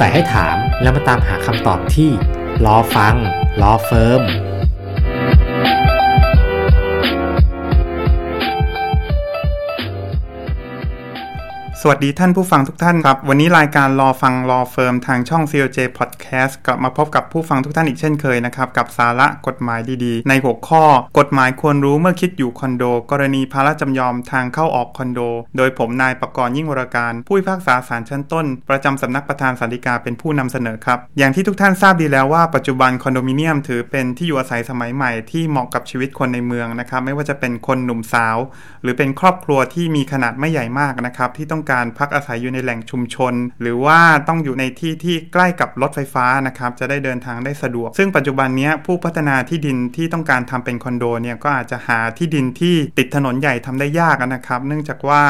สงสัยให้ถามแล้วมาตามหาคำตอบที่ รอฟัง Law Firm สวัสดีท่านผู้ฟังทุกท่านครับ วันนี้รายการรอฟัง Law Firm ทางช่อง COJ Podcast กลับมาพบกับผู้ฟังทุกท่านอีกเช่นเคยนะครับ กับสาระกฎหมายดีๆ ในหัวข้อกฎหมายควรรู้เมื่อคิดอยู่คอนโด กรณีภาระจำยอมทางเข้าออกคอนโด โดยผมนายประกรณ์ยิ่งวรการ ผู้พิพากษาศาลชั้นต้น ประจำสำนักประธานสันติกาเป็นผู้นำเสนอครับ อย่างที่ทุกท่านทราบดีแล้วว่าปัจจุบันคอนโดมิเนียมถือเป็นที่อยู่อาศัยสมัยใหม่ที่เหมาะกับชีวิตคนในเมืองนะครับไม่ว่าจะเป็นคนหนุ่มสาว หรือเป็นครอบครัวที่มีขนาดไม่ใหญ่มากนะครับที่ต้องการพักอาศัยอยู่ในแหล่งชุมชน หรือว่าต้องอยู่ในที่ที่ใกล้กับรถไฟฟ้านะครับจะได้เดินทางได้สะดวก ซึ่งปัจจุบันนี้ผู้พัฒนาที่ดินที่ต้องการทำเป็นคอนโดเนี่ยก็อาจจะหาที่ดินที่ติดถนนใหญ่ทำได้ยากนะครับ เนื่องจากว่า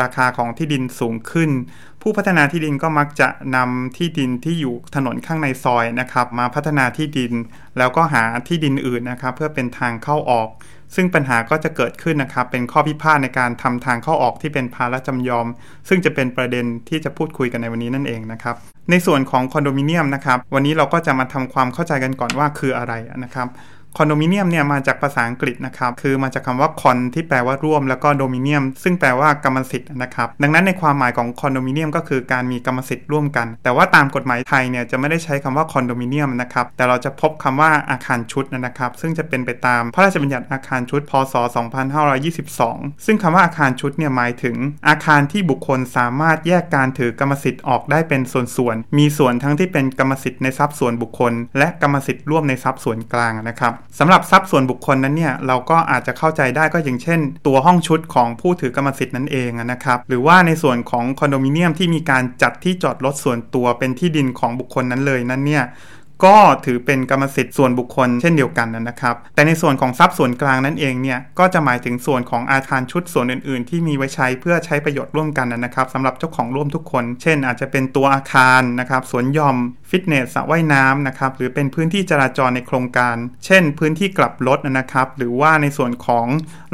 ราคาของที่ดินสูงขึ้น ผู้พัฒนาที่ดินก็มักจะนำที่ดินที่อยู่ถนนข้างในซอยนะครับ มาพัฒนาที่ดิน แล้วก็หาที่ดินอื่นนะครับ เพื่อเป็นทางเข้าออก ซึ่งปัญหาก็จะเกิดขึ้นนะครับ เป็นข้อพิพาทในการทำทางเข้าออกที่เป็นภาระจำยอม ซึ่งจะเป็นประเด็นที่จะพูดคุยกันในวันนี้นั่นเองนะครับ ในส่วนของคอนโดมิเนียมนะครับ วันนี้เราก็จะมาทำความเข้าใจกันก่อนว่าคืออะไรนะครับ คอนโดมิเนียมเนี่ยมาจากภาษาอังกฤษนะครับคือมาจากคำว่าคอนที่แปลว่าร่วมแล้วก็โดมิเนียม ซึ่งแปลว่ากรรมสิทธิ์นะครับดังนั้นในความหมายของคอนโดมิเนียมก็คือการมีกรรมสิทธิ์ร่วมกัน แต่ว่าตามกฎหมายไทยเนี่ยจะไม่ได้ใช้คำว่าคอนโดมิเนียมนะครับแต่เราจะพบคำว่าอาคารชุดนะครับซึ่งจะเป็นไปตามพระราชบัญญัติอาคารชุดพศ 2522 ซึ่งคำว่าอาคารชุดเนี่ยหมายถึง อาคารที่บุคคลสามารถแยกการถือกรรมสิทธิ์ออกได้เป็นส่วนๆมีส่วนทั้งที่เป็นกรรมสิทธิ์ในทรัพย์ส่วนบุคคล และกรรมสิทธิ์ร่วมในทรัพย์ส่วนกลางนะครับสำหรับทรัพย์ส่วนบุคคลนั้นเนี่ยเราก็อาจจะเข้าใจได้ก็อย่างเช่น ตัวห้องชุดของผู้ถือกรรมสิทธิ์นั่นเองนะครับหรือว่าในส่วนของคอนโดมิเนียมที่มีการจัดที่จอดรถส่วนตัวเป็นที่ดินของบุคคลนั้นเลยนั้นเนี่ย ก็ถือเป็นกรรมสิทธิ์ส่วนบุคคลเช่นเดียวกันนะครับ แต่ในส่วนของทรัพย์ส่วนกลางนั่นเองเนี่ยก็จะหมายถึงส่วนของอาคารชุดส่วนอื่น ๆ ที่มีไว้ใช้เพื่อใช้ประโยชน์ร่วมกันนะครับสำหรับเจ้าของร่วมทุกคน เช่น อาจจะเป็นตัวอาคารนะครับสวนหย่อมฟิตเนสสระว่ายน้ำนะครับหรือเป็นพื้นที่จราจรในโครงการ เช่น พื้นที่กลับรถนะครับ หรือว่าในส่วนของ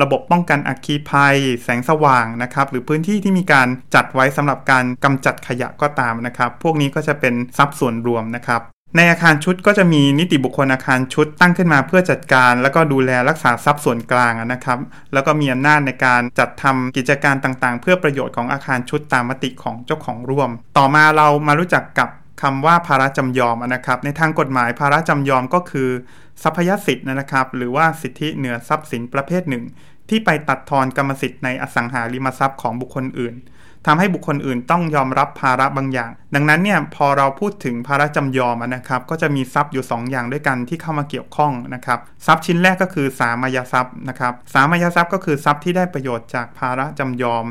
ระบบป้องกันอัคคีภัย แสงสว่างนะครับหรือพื้นที่ที่มีการจัดไว้สำหรับการกำจัดขยะก็ตามนะครับ พวกนี้ก็จะเป็นทรัพย์ส่วนรวมนะครับ ในอาคารชุดก็จะมีนิติบุคคลอาคารชุดตั้งขึ้นมาเพื่อจัดการ แล้วก็ดูแลรักษาทรัพย์ส่วนกลางนะครับ แล้วก็มีอำนาจในการจัดทำกิจการต่างๆ เพื่อประโยชน์ของอาคารชุดตามมติของเจ้าของร่วม ต่อมาเรามารู้จักกับคำว่าภาระจำยอมนะครับ ในทางกฎหมายภาระจำยอมก็คือ ทรัพยสิทธิ์นะครับ หรือว่าสิทธิเหนือทรัพย์สินประเภทหนึ่ง ที่ไปตัดทอนกรรมสิทธิ์ในอสังหาริมทรัพย์ของบุคคลอื่นทำให้บุคคลอื่นต้องยอมรับภาระบางอย่าง ดังนั้นเนี่ยพอเราพูดถึงภาระจำยอมนะครับ ก็จะมีทรัพย์อยู่ 2 อย่างด้วยกันที่เข้ามาเกี่ยวข้องนะครับทรัพย์ชิ้นแรกก็คือสามายทรัพย์นะครับสามายทรัพย์ก็คือทรัพย์ที่ได้ประโยชน์จากภาระจำยอม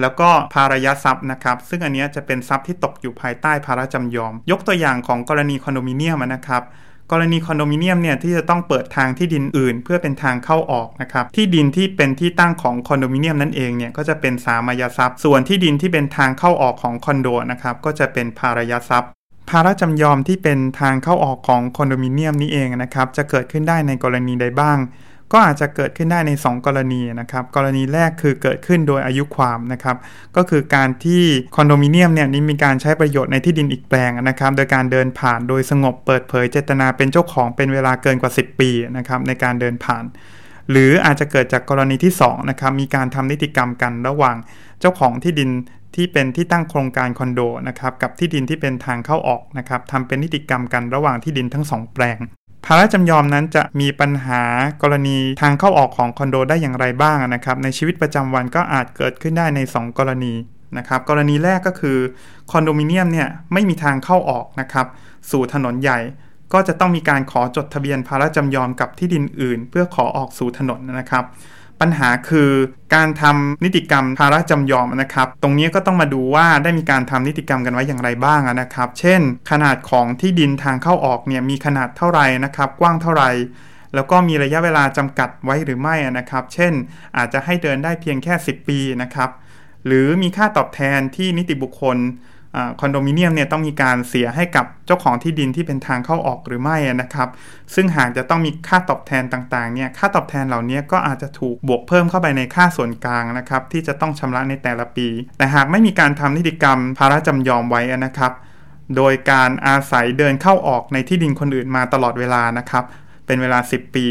แล้วก็ภารยทรัพย์นะครับ ซึ่งอันนี้จะเป็นทรัพย์ที่ตกอยู่ภายใต้ภาระจำยอม ยกตัวอย่างของกรณีคอนโดมิเนียมนะครับ กรณีคอนโดมิเนียมเนี่ยที่จะต้องเปิดทางที่ดินอื่น เพื่อเป็นทางเข้าออกนะครับที่ดินที่เป็นที่ตั้งของคอนโดมิเนียมนั่นเองเนี่ยก็จะเป็นสามายทรัพย์ ส่วนที่ดินที่เป็นทางเข้าออกของคอนโดนะครับก็จะเป็นภารยทรัพย์ภาระจำยอมที่เป็นทางเข้าออกของคอนโดมิเนียมนี้เองนะครับจะเกิดขึ้นได้ในกรณีใดบ้าง ก็อาจจะเกิดขึ้นได้ใน 2 กรณีนะครับ กรณีแรกคือเกิดขึ้นโดยอายุความนะครับ ก็คือการที่คอนโดมิเนียมเนี่ยนี้มีการใช้ประโยชน์ในที่ดินอีกแปลงนะครับ โดยการเดินผ่านโดยสงบเปิดเผยเจตนาเป็นเจ้าของเป็นเวลาเกินกว่า 10 ปีนะครับในการเดินผ่าน หรืออาจจะเกิดจากกรณีที่2นะครับมีการทำนิติกรรมกันระหว่างเจ้าของที่ดินที่เป็นที่ตั้งโครงการคอนโดนะครับกับที่ดินที่เป็นทางเข้าออกนะครับทำเป็นนิติกรรมกันระหว่างที่ดินทั้งสองแปลงาระจำยอมนั้นจะมีปัญหากรณีทางเข้าออกของคอนโดได้อย่างไรบ้างนะครับ ในชีวิตประจำวันก็อาจเกิดขึ้นได้ใน 2 กรณีนะครับกรณีแรกก็คือคอนโดมิเนียมเนี่ยไม่มีทางเข้าออกนะครับสู่ถนนใหญ่ ก็จะต้องมีการขอจดทะเบียนภาระจำยอมกับที่ดินอื่น เพื่อขอออกสู่ถนนนะครับ ปัญหาคือการทำนิติกรรมภาระจำยอมนะครับ ตรงนี้ก็ต้องมาดูว่าได้มีการทำนิติกรรมกันไว้อย่างไรบ้างนะครับ เช่น ขนาดของที่ดินทางเข้าออกเนี่ยมีขนาดเท่าไหร่นะครับ กว้างเท่าไหร่แล้วก็มีระยะเวลาจำกัดไว้หรือไม่นะครับ เช่น อาจจะให้เดินได้เพียงแค่ 10 ปีนะครับ หรือมีค่าตอบแทนที่นิติบุคคล คอนโดมิเนียมเนี่ยต้องมีการเสียให้กับเจ้าของที่ดินที่เป็นทางเข้าออกหรือไม่นะครับ ซึ่งหากจะต้องมีค่าตอบแทนต่างๆเนี่ยค่าตอบแทนเหล่านี้ก็อาจจะถูกบวกเพิ่มเข้าไปในค่าส่วนกลางนะครับที่จะต้องชำระในแต่ละปี แต่หากไม่มีการทำนิติกรรมภาระจำยอมไว้นะครับ โดยการอาศัยเดินเข้าออกในที่ดินคนอื่นมาตลอดเวลานะครับ เป็นเวลา 10 ปี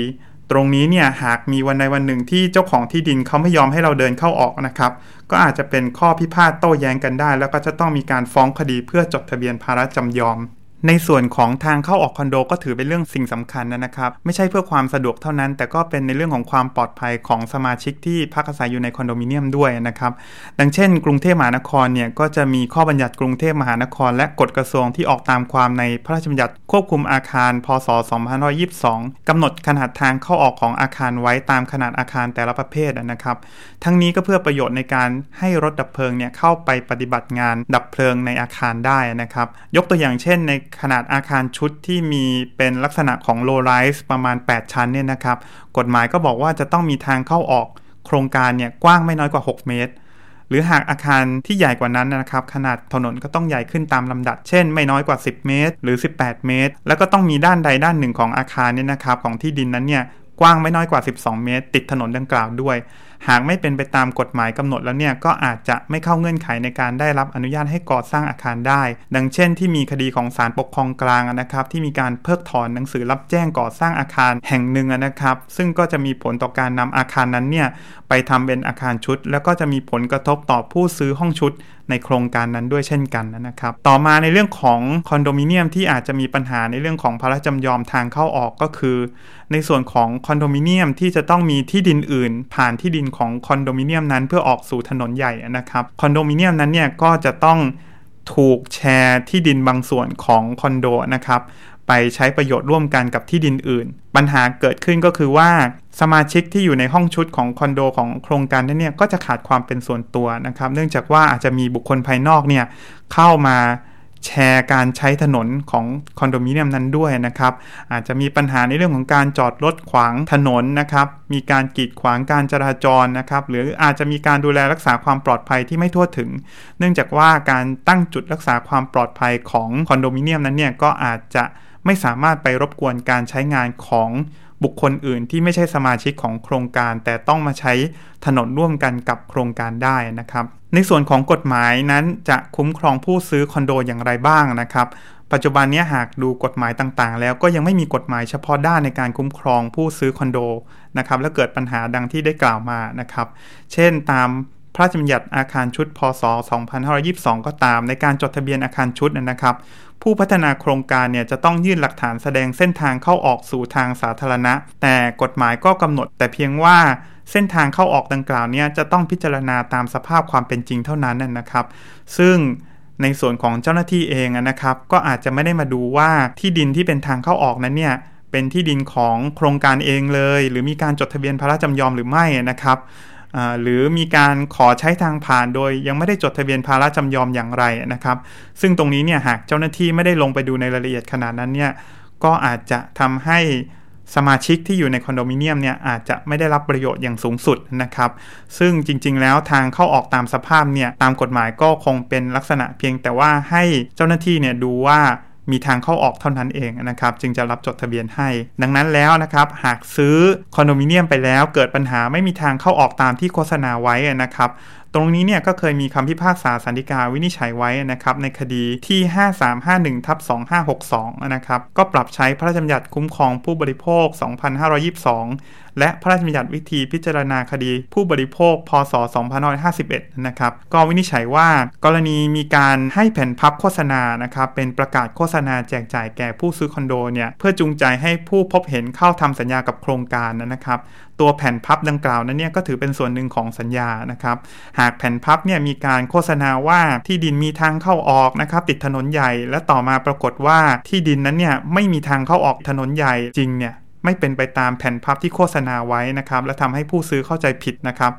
ตรงนี้เนี่ยหากมีวันใดวันหนึ่งที่เจ้าของที่ดินเขาไม่ยอมให้เราเดินเข้าออกนะครับ ก็อาจจะเป็นข้อพิพาทโต้แย้งกันได้ แล้วก็จะต้องมีการฟ้องคดีเพื่อจดทะเบียนภาระจำยอม ในส่วนของทางเข้าออกคอนโดก็ถือเป็นเรื่องสิ่งสำคัญนะครับ ไม่ใช่เพื่อความสะดวกเท่านั้น แต่ก็เป็นในเรื่องของความปลอดภัยของสมาชิกที่พักอาศัยอยู่ในคอนโดมิเนียมด้วยนะครับ ดังเช่น กรุงเทพมหานครเนี่ยก็จะมีข้อบัญญัติกรุงเทพมหานคร และกฎกระทรวงที่ออกตามความในพระราชบัญญัติควบคุมอาคาร พศ 2522กำหนดขนาดทางเข้าออกของอาคารไว้ตามขนาดอาคารแต่ละประเภทนะครับ ทั้งนี้ก็เพื่อประโยชน์ในการให้รถดับเพลิงเนี่ยเข้าไปปฏิบัติงานดับเพลิงในอาคารได้นะครับ ยกตัวอย่างเช่นในขนาดอาคารชุดที่มีเป็นลักษณะของ low rise ประมาณ 8 ชั้นเนี่ยนะครับ กฎหมายก็บอกว่าจะต้องมีทางเข้าออกโครงการเนี่ยกว้างไม่น้อยกว่า 6 เมตร หรือหากอาคารที่ใหญ่กว่านั้นนะครับ ขนาดถนนก็ต้องใหญ่ขึ้นตามลำดับ เช่น ไม่น้อยกว่า 10 เมตร หรือ 18 เมตร แล้วก็ต้องมีด้านใดด้านหนึ่งของอาคารเนี่ยนะครับของที่ดินนั้นเนี่ยกว้างไม่น้อยกว่า 12 เมตร ติดถนนดังกล่าวด้วย หากไม่เป็นไปตามกฎหมายกำหนดแล้วเนี่ยก็อาจจะไม่เข้าเงื่อนไขในการได้รับอนุญาตให้ก่อสร้างอาคารได้ ดังเช่น ที่มีคดีของศาลปกครองกลางนะครับที่มีการเพิกถอนหนังสือรับแจ้งก่อสร้างอาคารแห่งหนึ่งนะครับ ซึ่งก็จะมีผลต่อการนำอาคารนั้นเนี่ยไปทำเป็นอาคารชุด แล้วก็จะมีผลกระทบต่อผู้ซื้อห้องชุด ในโครงการนั้นด้วยเช่นกันนะครับ ต่อมาในเรื่องของคอนโดมิเนียมที่อาจจะมีปัญหาในเรื่องของพระราชจำยอมทางเข้าออกก็คือ ในส่วนของคอนโดมิเนียมที่จะต้องมีที่ดินอื่น ผ่านที่ดินของคอนโดมิเนียมนั้นเพื่อออกสู่ถนนใหญ่นะครับคอนโดมิเนียมนั้นเนี่ยก็จะต้องถูกแชร์ที่ดินบางส่วนของคอนโดนะครับ ไปใช้ประโยชน์ร่วมกันกับที่ดินอื่น ปัญหาเกิดขึ้นก็คือว่าสมาชิกที่อยู่ในห้องชุดของคอนโดของโครงการนั้นเนี่ยก็จะขาดความเป็นส่วนตัวนะครับ เนื่องจากว่าอาจจะมีบุคคลภายนอกเนี่ยเข้ามาแชร์การใช้ถนนของคอนโดมิเนียมนั้นด้วยนะครับ อาจจะมีปัญหาในเรื่องของการจอดรถขวางถนนนะครับ มีการกีดขวางการจราจรนะครับ หรืออาจจะมีการดูแลรักษาความปลอดภัยที่ไม่ทั่วถึง เนื่องจากว่าการตั้งจุดรักษาความปลอดภัยของคอนโดมิเนียมนั้นเนี่ยก็อาจจะ ไม่สามารถไปรบกวนการใช้งานของบุคคลอื่นที่ไม่ใช่สมาชิกของโครงการ แต่ต้องมาใช้ถนนร่วมกันกับโครงการได้นะครับ ในส่วนของกฎหมายนั้นจะคุ้มครองผู้ซื้อคอนโดอย่างไรบ้างนะครับ ปัจจุบันนี้หากดูกฎหมายต่างๆ แล้วก็ยังไม่มีกฎหมายเฉพาะด้านในการคุ้มครองผู้ซื้อคอนโดนะครับและเกิดปัญหาดังที่ได้กล่าวมานะครับ เช่นตาม ระราชบัญญัติอาคารชุด พศ 2522 ก็ตาม ในการจดทะเบียนอาคารชุดนะครับ ผู้พัฒนาโครงการเนี่ยจะต้องยื่นหลักฐานแสดงเส้นทางเข้าออกสู่ทางสาธารณะ แต่กฎหมายก็กำหนดแต่เพียงว่าเส้นทางเข้าออกดังกล่าวเนี่ยจะต้องพิจารณาตามสภาพความเป็นจริงเท่านั้นนะครับ ซึ่งในส่วนของเจ้าหน้าที่เองนะครับ ก็อาจจะไม่ได้มาดูว่าที่ดินที่เป็นทางเข้าออกนั้นเนี่ยเป็นที่ดินของโครงการเองเลย หรือมีการจดทะเบียนพระราชจำยอมหรือไม่นะครับ หรือมีการขอใช้ทางผ่านโดยยังไม่ได้จดทะเบียนภาระจำยอมอย่างไรนะครับ ซึ่งตรงนี้เนี่ยหากเจ้าหน้าที่ไม่ได้ลงไปดูในรายละเอียดขนาดนั้นเนี่ยก็อาจจะทำให้สมาชิกที่อยู่ในคอนโดมิเนียมเนี่ยอาจจะไม่ได้รับประโยชน์อย่างสูงสุดนะครับ ซึ่งจริงๆ แล้วทางเข้าออกตามสภาพเนี่ยตามกฎหมายก็คงเป็นลักษณะเพียงแต่ว่าให้เจ้าหน้าที่เนี่ยดูว่า มีทางเข้าออกเท่านั้นเองนะครับจึงจะรับจดทะเบียนให้ ดังนั้นแล้วนะครับหากซื้อคอนโดมิเนียมไปแล้วเกิดปัญหาไม่มีทางเข้าออกตามที่โฆษณาไว้นะครับตรงนี้เนี่ยก็เคยมีคำพิพากษาสันติกาวินิจฉัยไว้นะครับในคดีที่ 5351ทับ2562นะครับก็ปรับใช้พระราชบัญญัติคุ้มครองผู้บริโภค 2522 และพระราชบัญญัติวิธีพิจารณาคดีผู้บริโภค พศ 2551 นะครับก็วินิจฉัยว่ากรณีมีการให้แผ่นพับโฆษณานะครับเป็นประกาศโฆษณาแจกจ่ายแก่ผู้ซื้อคอนโดเนี่ยเพื่อจูงใจให้ผู้พบเห็นเข้าทำสัญญากับโครงการนะครับ ตัวแผ่นพับดังกล่าวนั้นเนี่ยก็ถือเป็นส่วนหนึ่งของสัญญานะครับหากแผ่นพับเนี่ยมีการโฆษณาว่าที่ดินมีทางเข้าออกนะครับติดถนนใหญ่ และต่อมาปรากฏว่าที่ดินนั้นเนี่ยไม่มีทางเข้าออกถนนใหญ่จริงเนี่ยไม่เป็นไปตามแผ่นพับที่โฆษณาไว้นะครับและทำให้ผู้ซื้อเข้าใจผิดนะครับ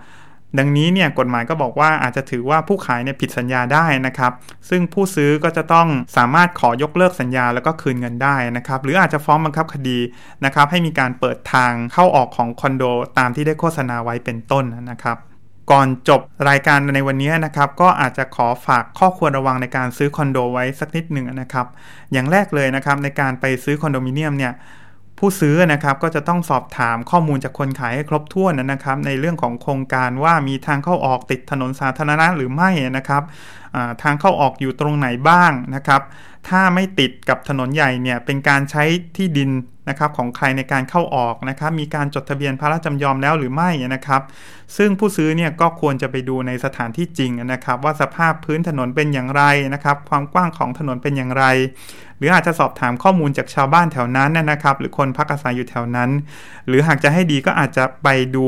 ดังนี้เนี่ยกฎหมายก็บอกว่าอาจจะถือว่าผู้ขายเนี่ยผิดสัญญาได้นะครับ ซึ่งผู้ซื้อก็จะต้องสามารถขอยกเลิกสัญญาแล้วก็คืนเงินได้นะครับ หรืออาจจะฟ้องบังคับคดีนะครับ ให้มีการเปิดทางเข้าออกของคอนโดตามที่ได้โฆษณาไว้เป็นต้นนะครับ ก่อนจบรายการในวันนี้นะครับ ก็อาจจะขอฝากข้อควรระวังในการซื้อคอนโดไว้สักนิดหนึ่งนะครับ อย่างแรกเลยนะครับในการไปซื้อคอนโดมิเนียมเนี่ยผู้ซื้อนะครับก็จะต้องสอบถามข้อมูลจากคนขายให้ครบถ้วนนะครับ ในเรื่องของโครงการว่ามีทางเข้าออกติดถนนสาธารณะหรือไม่นะครับทางเข้าออกอยู่ตรงไหนบ้างนะครับ ถ้าไม่ติดกับถนนใหญ่เนี่ยเป็นการใช้ที่ดิน นะครับของใครในการเข้าออกนะครับมีการจดทะเบียนพระราชจำยอมแล้วหรือไม่นะครับซึ่งผู้ซื้อเนี่ยก็ควรจะไปดูในสถานที่จริงนะครับ ว่าสภาพพื้นถนนเป็นอย่างไรนะครับ ความกว้างของถนนเป็นอย่างไร หรืออาจจะสอบถามข้อมูลจากชาวบ้านแถวนั้นนะครับ หรือคนพักอาศัยอยู่แถวนั้น หรือหากจะให้ดีก็อาจจะไปดู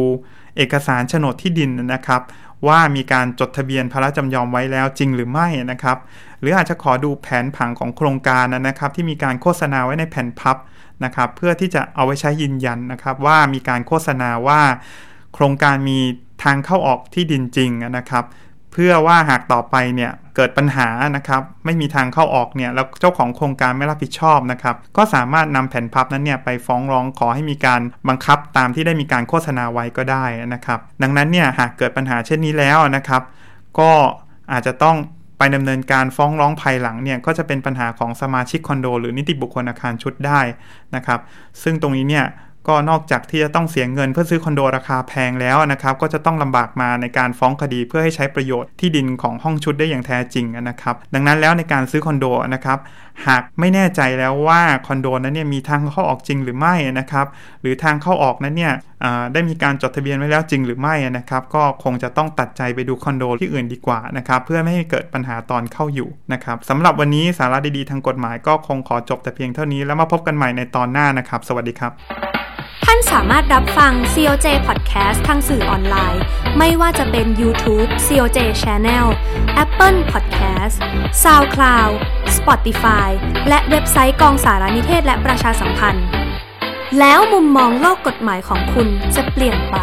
เอกสารโฉนดที่ดินนะครับว่ามีการจดทะเบียนพระราชจำยอมไว้แล้วจริงหรือไม่นะครับ หรืออาจจะขอดูแผนผังของโครงการนะครับ ที่มีการโฆษณาไว้ในแผ่นพับ นะครับ เพื่อที่จะเอาไว้ใช้ยืนยันนะครับ ว่ามีการโฆษณาว่า โครงการมีทางเข้าออกที่ดินจริงนะครับ เพื่อว่าหากต่อไปเนี่ยเกิดปัญหานะครับ ไม่มีทางเข้าออกเนี่ยแล้วเจ้าของโครงการไม่รับผิดชอบนะครับ ก็สามารถนำแผ่นพับนั้นเนี่ยไปฟ้องร้องขอให้มีการบังคับตามที่ได้มีการโฆษณาไว้ก็ได้นะครับ ดังนั้นเนี่ยหากเกิดปัญหาเช่นนี้แล้วนะครับ ก็อาจจะต้อง ไปดำเนินการฟ้องร้องภายหลังเนี่ยก็จะเป็นปัญหาของสมาชิกคอนโด หรือนิติบุคคลอาคารชุดได้นะครับ ซึ่งตรงนี้เนี่ย ก็นอกจากที่จะต้องเสียเงินเพื่อซื้อคอนโดราคาแพงแล้วนะครับก็จะต้องลำบากมาในการฟ้องคดีเพื่อให้ใช้ประโยชน์ที่ดินของห้องชุดได้อย่างแท้จริงนะครับ ดังนั้นแล้วในการซื้อคอนโดนะครับหากไม่แน่ใจแล้วว่าคอนโดนั้นเนี่ยมีทางเข้าออกจริงหรือไม่นะครับ หรือทางเข้าออกนั้นเนี่ยได้มีการจดทะเบียนไว้แล้วจริงหรือไม่นะครับ ก็คงจะต้องตัดใจไปดูคอนโดที่อื่นดีกว่านะครับ เพื่อไม่ให้เกิดปัญหาตอนเข้าอยู่นะครับสำหรับวันนี้สาระดีๆทางกฎหมายก็คงขอจบแต่เพียงเท่านี้แล้วมาพบกันใหม่ในตอนหน้านะครับ สวัสดีครับานสามารถรับฟัง COJ Podcast ทางสื่อออนไลน์ ไม่ว่าจะเป็น YouTube COJ Channel Apple Podcast SoundCloud Spotify และเว็บไซต์กองสารนิเทศและประชาสัมพันธ์ แล้วมุมมองโลกกฎหมายของคุณจะเปลี่ยนไป